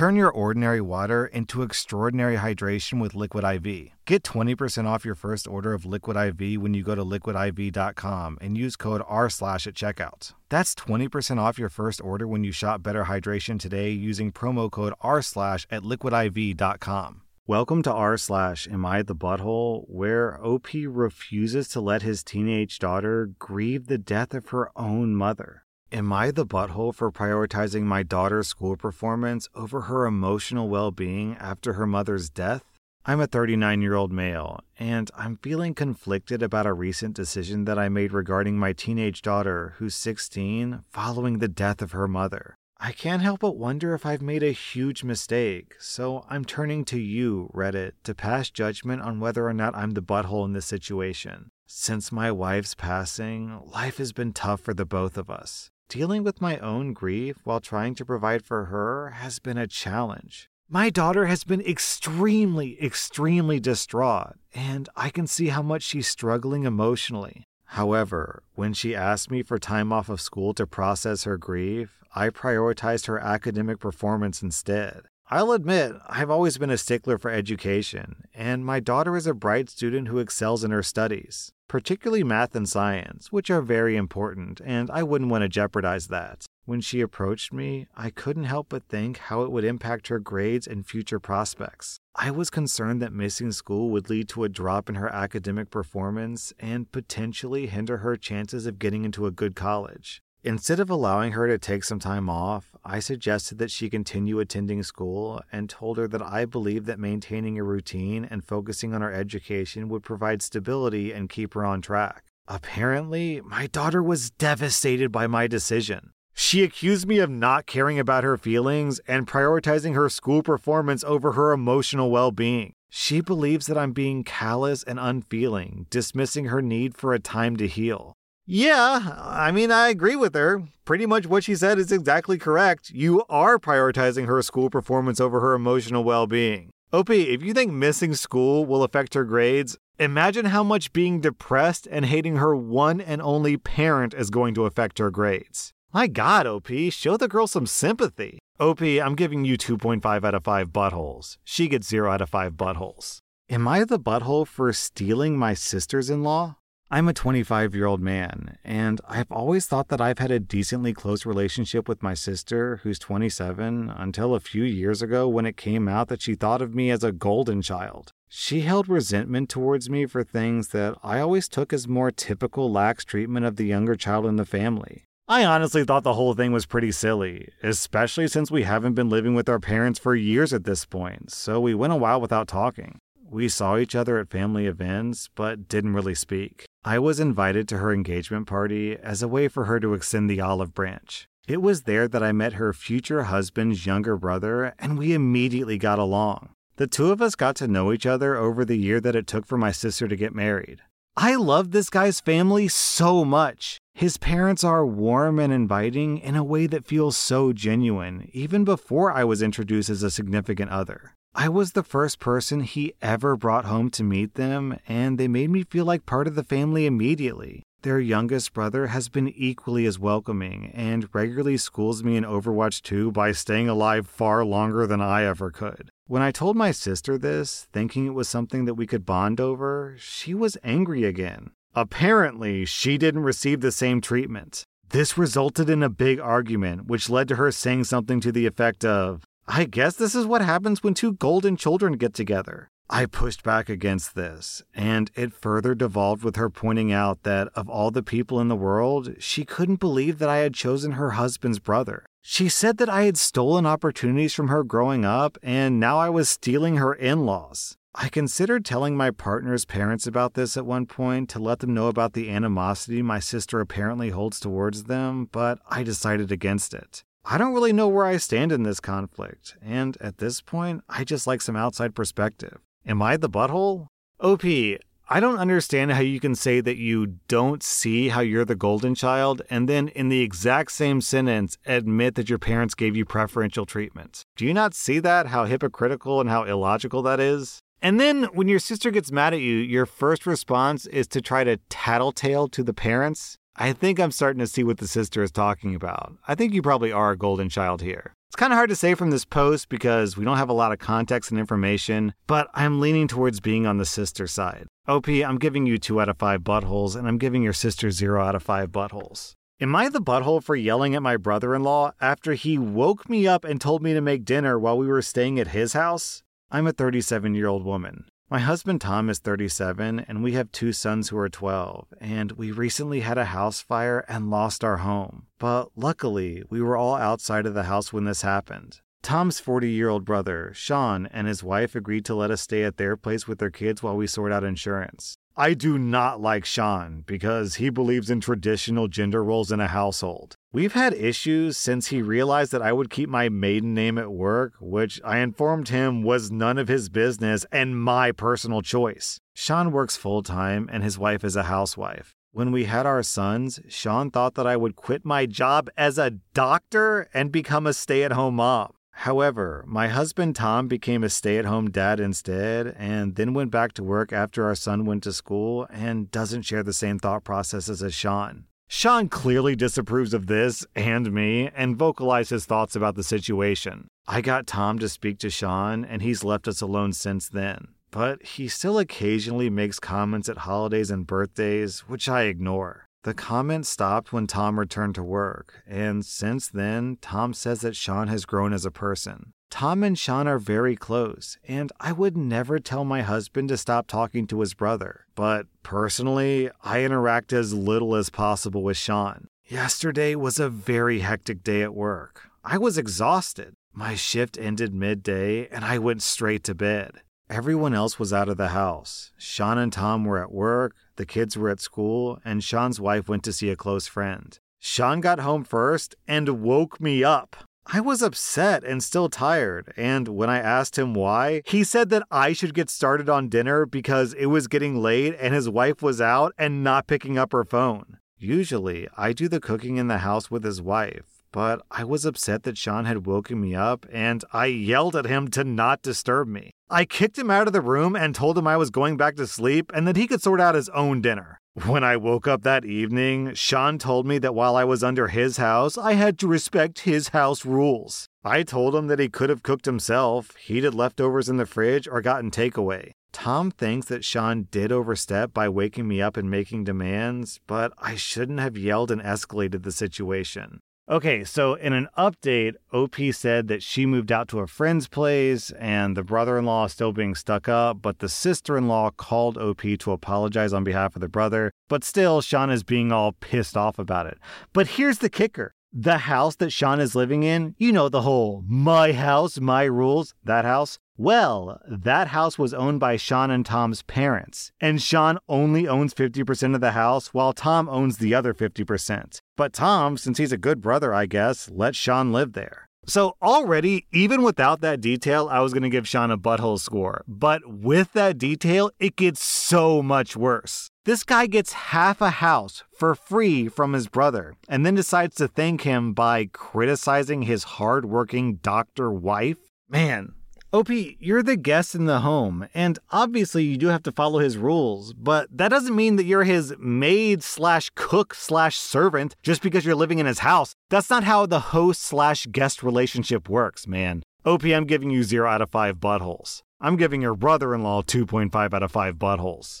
Turn your ordinary water into extraordinary hydration with Liquid IV. Get 20% off your first order of Liquid IV when you go to liquidiv.com and use code R slash at checkout. That's 20% off your first order when you shop Better Hydration today using promo code R slash at liquidiv.com. Welcome to R slash Am I the Butthole, where OP refuses to let his teenage daughter grieve the death of her own mother. Am I the butthole for prioritizing my daughter's school performance over her emotional well being after her mother's death? I'm a 39 year old male, and I'm feeling conflicted about a recent decision that I made regarding my teenage daughter, who's 16, following the death of her mother. I can't help but wonder if I've made a huge mistake, so I'm turning to you, Reddit, to pass judgment on whether or not I'm the butthole in this situation. Since my wife's passing, life has been tough for the both of us. Dealing with my own grief while trying to provide for her has been a challenge. My daughter has been extremely, extremely distraught, and I can see how much she's struggling emotionally. However, when she asked me for time off of school to process her grief, I prioritized her academic performance instead. I'll admit, I've always been a stickler for education, and my daughter is a bright student who excels in her studies particularly math and science, which are very important, and I wouldn't want to jeopardize that. When she approached me, I couldn't help but think how it would impact her grades and future prospects. I was concerned that missing school would lead to a drop in her academic performance and potentially hinder her chances of getting into a good college. Instead of allowing her to take some time off, I suggested that she continue attending school and told her that I believed that maintaining a routine and focusing on her education would provide stability and keep her on track. Apparently, my daughter was devastated by my decision. She accused me of not caring about her feelings and prioritizing her school performance over her emotional well being. She believes that I'm being callous and unfeeling, dismissing her need for a time to heal. Yeah, I mean, I agree with her. Pretty much what she said is exactly correct. You are prioritizing her school performance over her emotional well being. OP, if you think missing school will affect her grades, imagine how much being depressed and hating her one and only parent is going to affect her grades. My god, OP, show the girl some sympathy. OP, I'm giving you 2.5 out of 5 buttholes. She gets 0 out of 5 buttholes. Am I the butthole for stealing my sisters in law? I'm a 25 year old man, and I've always thought that I've had a decently close relationship with my sister, who's 27, until a few years ago when it came out that she thought of me as a golden child. She held resentment towards me for things that I always took as more typical lax treatment of the younger child in the family. I honestly thought the whole thing was pretty silly, especially since we haven't been living with our parents for years at this point, so we went a while without talking. We saw each other at family events, but didn't really speak. I was invited to her engagement party as a way for her to extend the olive branch. It was there that I met her future husband's younger brother, and we immediately got along. The two of us got to know each other over the year that it took for my sister to get married. I love this guy's family so much. His parents are warm and inviting in a way that feels so genuine, even before I was introduced as a significant other. I was the first person he ever brought home to meet them, and they made me feel like part of the family immediately. Their youngest brother has been equally as welcoming and regularly schools me in Overwatch 2 by staying alive far longer than I ever could. When I told my sister this, thinking it was something that we could bond over, she was angry again. Apparently, she didn't receive the same treatment. This resulted in a big argument, which led to her saying something to the effect of, I guess this is what happens when two golden children get together. I pushed back against this, and it further devolved with her pointing out that of all the people in the world, she couldn't believe that I had chosen her husband's brother. She said that I had stolen opportunities from her growing up, and now I was stealing her in laws. I considered telling my partner's parents about this at one point to let them know about the animosity my sister apparently holds towards them, but I decided against it. I don't really know where I stand in this conflict, and at this point, I just like some outside perspective. Am I the butthole? OP, I don't understand how you can say that you don't see how you're the golden child and then in the exact same sentence admit that your parents gave you preferential treatment. Do you not see that, how hypocritical and how illogical that is? And then when your sister gets mad at you, your first response is to try to tattletale to the parents. I think I'm starting to see what the sister is talking about. I think you probably are a golden child here. It's kind of hard to say from this post because we don't have a lot of context and information, but I'm leaning towards being on the sister side. OP, I'm giving you 2 out of 5 buttholes, and I'm giving your sister 0 out of 5 buttholes. Am I the butthole for yelling at my brother in law after he woke me up and told me to make dinner while we were staying at his house? I'm a 37 year old woman. My husband Tom is 37, and we have two sons who are 12, and we recently had a house fire and lost our home. But luckily, we were all outside of the house when this happened. Tom's 40 year old brother, Sean, and his wife agreed to let us stay at their place with their kids while we sort out insurance. I do not like Sean because he believes in traditional gender roles in a household. We've had issues since he realized that I would keep my maiden name at work, which I informed him was none of his business and my personal choice. Sean works full time and his wife is a housewife. When we had our sons, Sean thought that I would quit my job as a doctor and become a stay at home mom. However, my husband Tom became a stay at home dad instead, and then went back to work after our son went to school and doesn't share the same thought processes as Sean. Sean clearly disapproves of this and me and vocalized his thoughts about the situation. I got Tom to speak to Sean, and he's left us alone since then. But he still occasionally makes comments at holidays and birthdays, which I ignore. The comment stopped when Tom returned to work, and since then, Tom says that Sean has grown as a person. Tom and Sean are very close, and I would never tell my husband to stop talking to his brother. But personally, I interact as little as possible with Sean. Yesterday was a very hectic day at work. I was exhausted. My shift ended midday, and I went straight to bed. Everyone else was out of the house. Sean and Tom were at work, the kids were at school, and Sean's wife went to see a close friend. Sean got home first and woke me up. I was upset and still tired, and when I asked him why, he said that I should get started on dinner because it was getting late and his wife was out and not picking up her phone. Usually, I do the cooking in the house with his wife, but I was upset that Sean had woken me up and I yelled at him to not disturb me. I kicked him out of the room and told him I was going back to sleep and that he could sort out his own dinner. When I woke up that evening, Sean told me that while I was under his house, I had to respect his house rules. I told him that he could have cooked himself, heated leftovers in the fridge, or gotten takeaway. Tom thinks that Sean did overstep by waking me up and making demands, but I shouldn't have yelled and escalated the situation. Okay, so in an update, OP said that she moved out to a friend's place and the brother in law is still being stuck up, but the sister in law called OP to apologize on behalf of the brother. But still, Sean is being all pissed off about it. But here's the kicker the house that Sean is living in, you know, the whole my house, my rules, that house. Well, that house was owned by Sean and Tom's parents, and Sean only owns 50% of the house while Tom owns the other 50%. But Tom, since he's a good brother, I guess, let Sean live there. So already, even without that detail, I was going to give Sean a butthole score. But with that detail, it gets so much worse. This guy gets half a house for free from his brother and then decides to thank him by criticizing his hardworking doctor wife. Man, OP, you're the guest in the home, and obviously you do have to follow his rules, but that doesn't mean that you're his maid slash cook slash servant just because you're living in his house. That's not how the host slash guest relationship works, man. OP, I'm giving you 0 out of 5 buttholes. I'm giving your brother in law 2.5 out of 5 buttholes.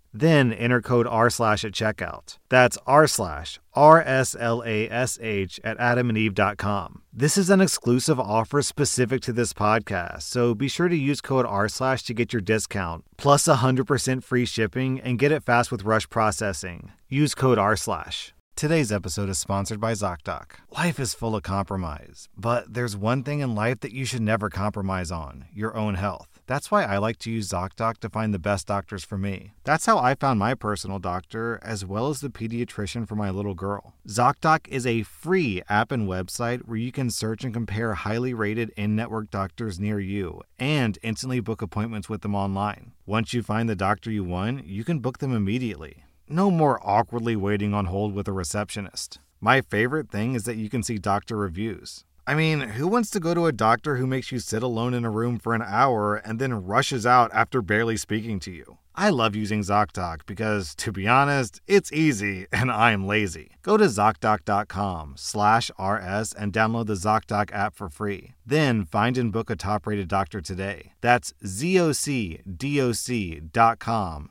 Then enter code R slash at checkout. That's R slash R S L A S H at adamandeve.com. This is an exclusive offer specific to this podcast, so be sure to use code R slash to get your discount, plus 100% free shipping, and get it fast with rush processing. Use code R slash. Today's episode is sponsored by ZocDoc. Life is full of compromise, but there's one thing in life that you should never compromise on your own health. That's why I like to use ZocDoc to find the best doctors for me. That's how I found my personal doctor, as well as the pediatrician for my little girl. ZocDoc is a free app and website where you can search and compare highly rated in network doctors near you and instantly book appointments with them online. Once you find the doctor you want, you can book them immediately. No more awkwardly waiting on hold with a receptionist. My favorite thing is that you can see doctor reviews. I mean, who wants to go to a doctor who makes you sit alone in a room for an hour and then rushes out after barely speaking to you? I love using ZocDoc because, to be honest, it's easy and I'm lazy. Go to ZocDoc.com slash RS and download the ZocDoc app for free. Then find and book a top-rated doctor today. That's ZocDoc.com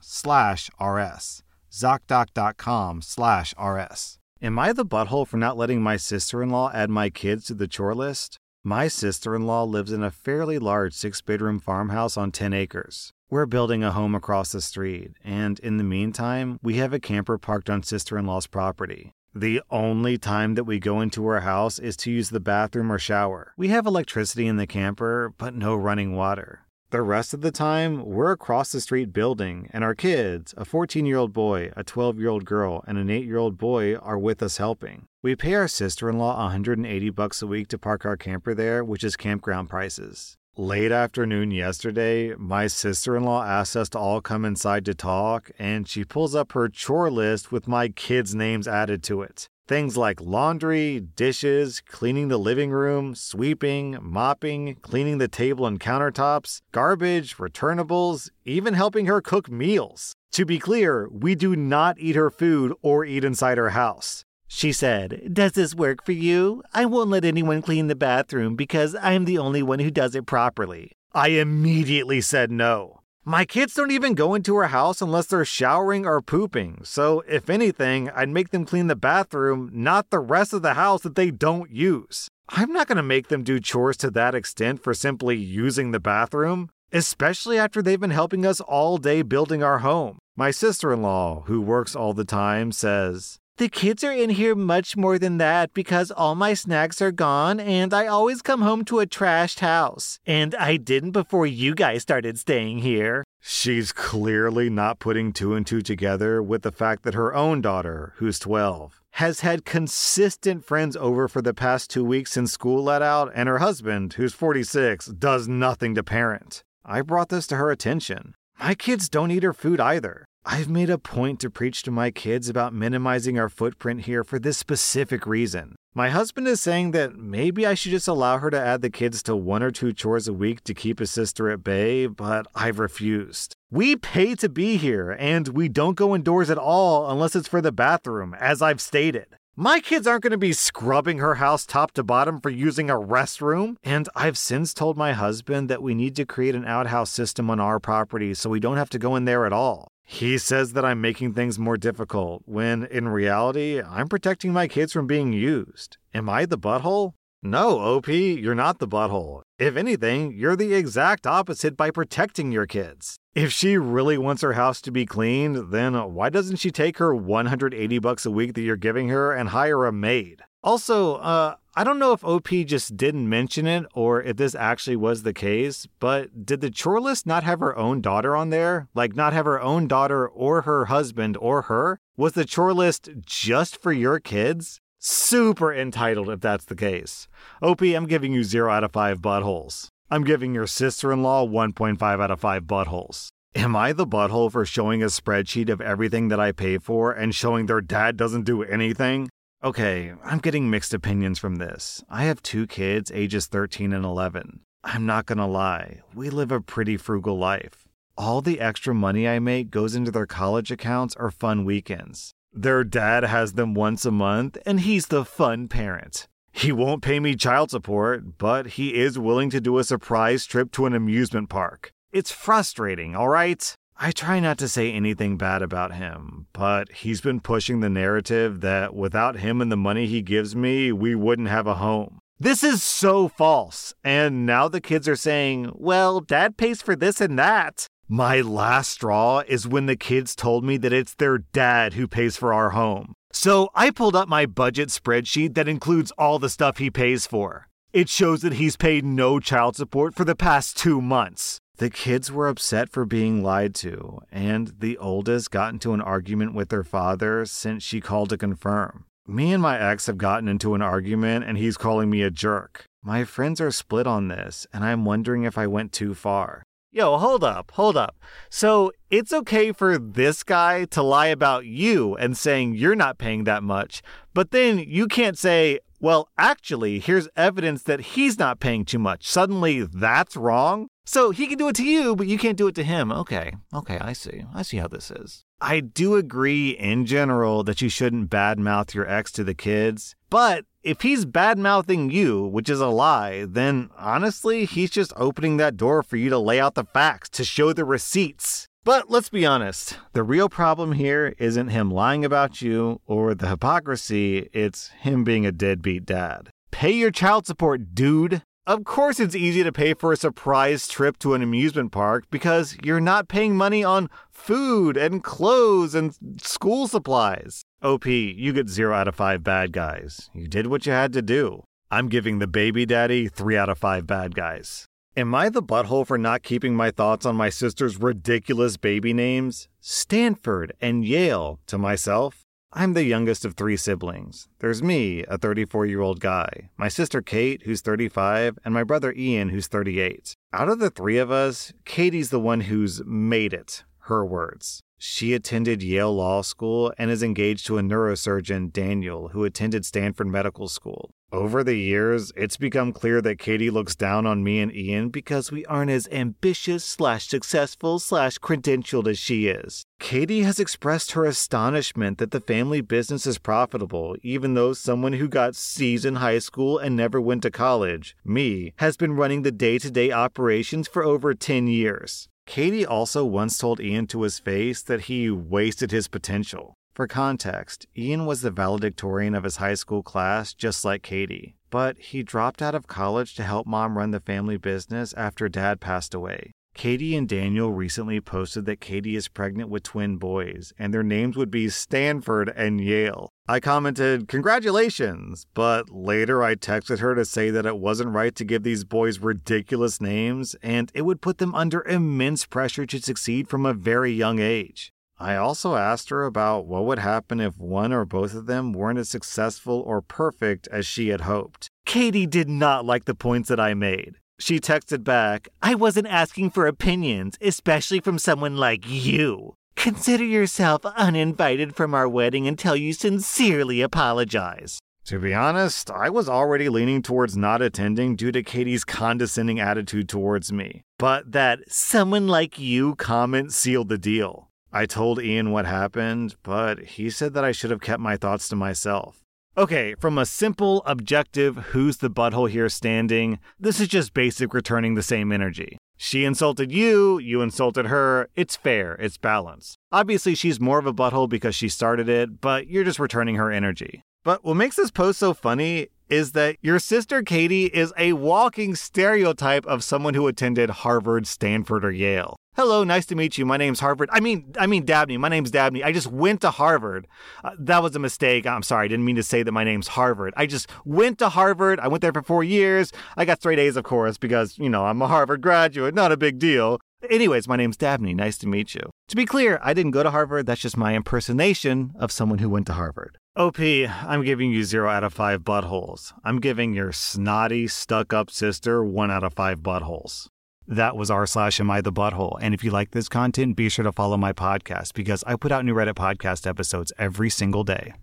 slash RS. ZocDoc.com slash RS. Am I the butthole for not letting my sister in law add my kids to the chore list? My sister in law lives in a fairly large six bedroom farmhouse on 10 acres. We're building a home across the street, and in the meantime, we have a camper parked on sister in law's property. The only time that we go into her house is to use the bathroom or shower. We have electricity in the camper, but no running water. The rest of the time, we're across the street building, and our kids, a 14 year old boy, a 12 year old girl, and an 8 year old boy, are with us helping. We pay our sister in law 180 bucks a week to park our camper there, which is campground prices. Late afternoon yesterday, my sister in law asked us to all come inside to talk, and she pulls up her chore list with my kids' names added to it. Things like laundry, dishes, cleaning the living room, sweeping, mopping, cleaning the table and countertops, garbage, returnables, even helping her cook meals. To be clear, we do not eat her food or eat inside her house. She said, Does this work for you? I won't let anyone clean the bathroom because I'm the only one who does it properly. I immediately said no. My kids don't even go into her house unless they're showering or pooping, so if anything, I'd make them clean the bathroom, not the rest of the house that they don't use. I'm not gonna make them do chores to that extent for simply using the bathroom, especially after they've been helping us all day building our home. My sister in law, who works all the time, says, the kids are in here much more than that because all my snacks are gone and I always come home to a trashed house. And I didn't before you guys started staying here. She's clearly not putting two and two together with the fact that her own daughter, who's 12, has had consistent friends over for the past two weeks since school let out, and her husband, who's 46, does nothing to parent. I brought this to her attention. My kids don't eat her food either. I've made a point to preach to my kids about minimizing our footprint here for this specific reason. My husband is saying that maybe I should just allow her to add the kids to one or two chores a week to keep his sister at bay, but I've refused. We pay to be here, and we don't go indoors at all unless it's for the bathroom, as I've stated. My kids aren't going to be scrubbing her house top to bottom for using a restroom. And I've since told my husband that we need to create an outhouse system on our property so we don't have to go in there at all. He says that I'm making things more difficult, when in reality, I'm protecting my kids from being used. Am I the butthole? No, OP, you're not the butthole. If anything, you're the exact opposite by protecting your kids. If she really wants her house to be cleaned, then why doesn't she take her 180 bucks a week that you're giving her and hire a maid? Also, uh, I don't know if OP just didn't mention it or if this actually was the case, but did the chore list not have her own daughter on there? Like, not have her own daughter or her husband or her? Was the chore list just for your kids? Super entitled if that's the case. OP, I'm giving you 0 out of 5 buttholes. I'm giving your sister in law 1.5 out of 5 buttholes. Am I the butthole for showing a spreadsheet of everything that I pay for and showing their dad doesn't do anything? Okay, I'm getting mixed opinions from this. I have two kids, ages 13 and 11. I'm not gonna lie, we live a pretty frugal life. All the extra money I make goes into their college accounts or fun weekends. Their dad has them once a month, and he's the fun parent. He won't pay me child support, but he is willing to do a surprise trip to an amusement park. It's frustrating, all right? I try not to say anything bad about him, but he's been pushing the narrative that without him and the money he gives me, we wouldn't have a home. This is so false. And now the kids are saying, well, dad pays for this and that. My last straw is when the kids told me that it's their dad who pays for our home. So I pulled up my budget spreadsheet that includes all the stuff he pays for. It shows that he's paid no child support for the past two months. The kids were upset for being lied to, and the oldest got into an argument with her father since she called to confirm. Me and my ex have gotten into an argument, and he's calling me a jerk. My friends are split on this, and I'm wondering if I went too far. Yo, hold up, hold up. So it's okay for this guy to lie about you and saying you're not paying that much, but then you can't say, well, actually, here's evidence that he's not paying too much. Suddenly, that's wrong? So he can do it to you, but you can't do it to him. Okay, okay, I see. I see how this is. I do agree in general that you shouldn't badmouth your ex to the kids, but if he's badmouthing you, which is a lie, then honestly, he's just opening that door for you to lay out the facts, to show the receipts. But let's be honest, the real problem here isn't him lying about you or the hypocrisy, it's him being a deadbeat dad. Pay your child support, dude. Of course, it's easy to pay for a surprise trip to an amusement park because you're not paying money on food and clothes and school supplies. OP, you get 0 out of 5 bad guys. You did what you had to do. I'm giving the baby daddy 3 out of 5 bad guys. Am I the butthole for not keeping my thoughts on my sister's ridiculous baby names? Stanford and Yale to myself? I'm the youngest of three siblings. There's me, a 34 year old guy, my sister Kate, who's 35, and my brother Ian, who's 38. Out of the three of us, Katie's the one who's made it, her words. She attended Yale Law School and is engaged to a neurosurgeon, Daniel, who attended Stanford Medical School. Over the years, it's become clear that Katie looks down on me and Ian because we aren't as ambitious slash successful slash credentialed as she is. Katie has expressed her astonishment that the family business is profitable, even though someone who got C's in high school and never went to college, me, has been running the day to day operations for over 10 years. Katie also once told Ian to his face that he wasted his potential. For context, Ian was the valedictorian of his high school class, just like Katie, but he dropped out of college to help mom run the family business after dad passed away. Katie and Daniel recently posted that Katie is pregnant with twin boys, and their names would be Stanford and Yale. I commented, Congratulations, but later I texted her to say that it wasn't right to give these boys ridiculous names, and it would put them under immense pressure to succeed from a very young age. I also asked her about what would happen if one or both of them weren't as successful or perfect as she had hoped. Katie did not like the points that I made. She texted back, I wasn't asking for opinions, especially from someone like you. Consider yourself uninvited from our wedding until you sincerely apologize. To be honest, I was already leaning towards not attending due to Katie's condescending attitude towards me. But that someone like you comment sealed the deal. I told Ian what happened, but he said that I should have kept my thoughts to myself. Okay, from a simple, objective, who's the butthole here standing, this is just basic returning the same energy. She insulted you, you insulted her. It's fair, it's balanced. Obviously, she's more of a butthole because she started it, but you're just returning her energy. But what makes this post so funny is that your sister Katie is a walking stereotype of someone who attended Harvard, Stanford, or Yale. Hello, nice to meet you. My name's Harvard. I mean, I mean Dabney. My name's Dabney. I just went to Harvard. Uh, that was a mistake. I'm sorry. I didn't mean to say that my name's Harvard. I just went to Harvard. I went there for four years. I got straight A's, of course, because, you know, I'm a Harvard graduate. Not a big deal. Anyways, my name's Dabney. Nice to meet you. To be clear, I didn't go to Harvard. That's just my impersonation of someone who went to Harvard. OP, I'm giving you zero out of five buttholes. I'm giving your snotty, stuck up sister one out of five buttholes. That was r slash am I the butthole. And if you like this content, be sure to follow my podcast because I put out new Reddit podcast episodes every single day.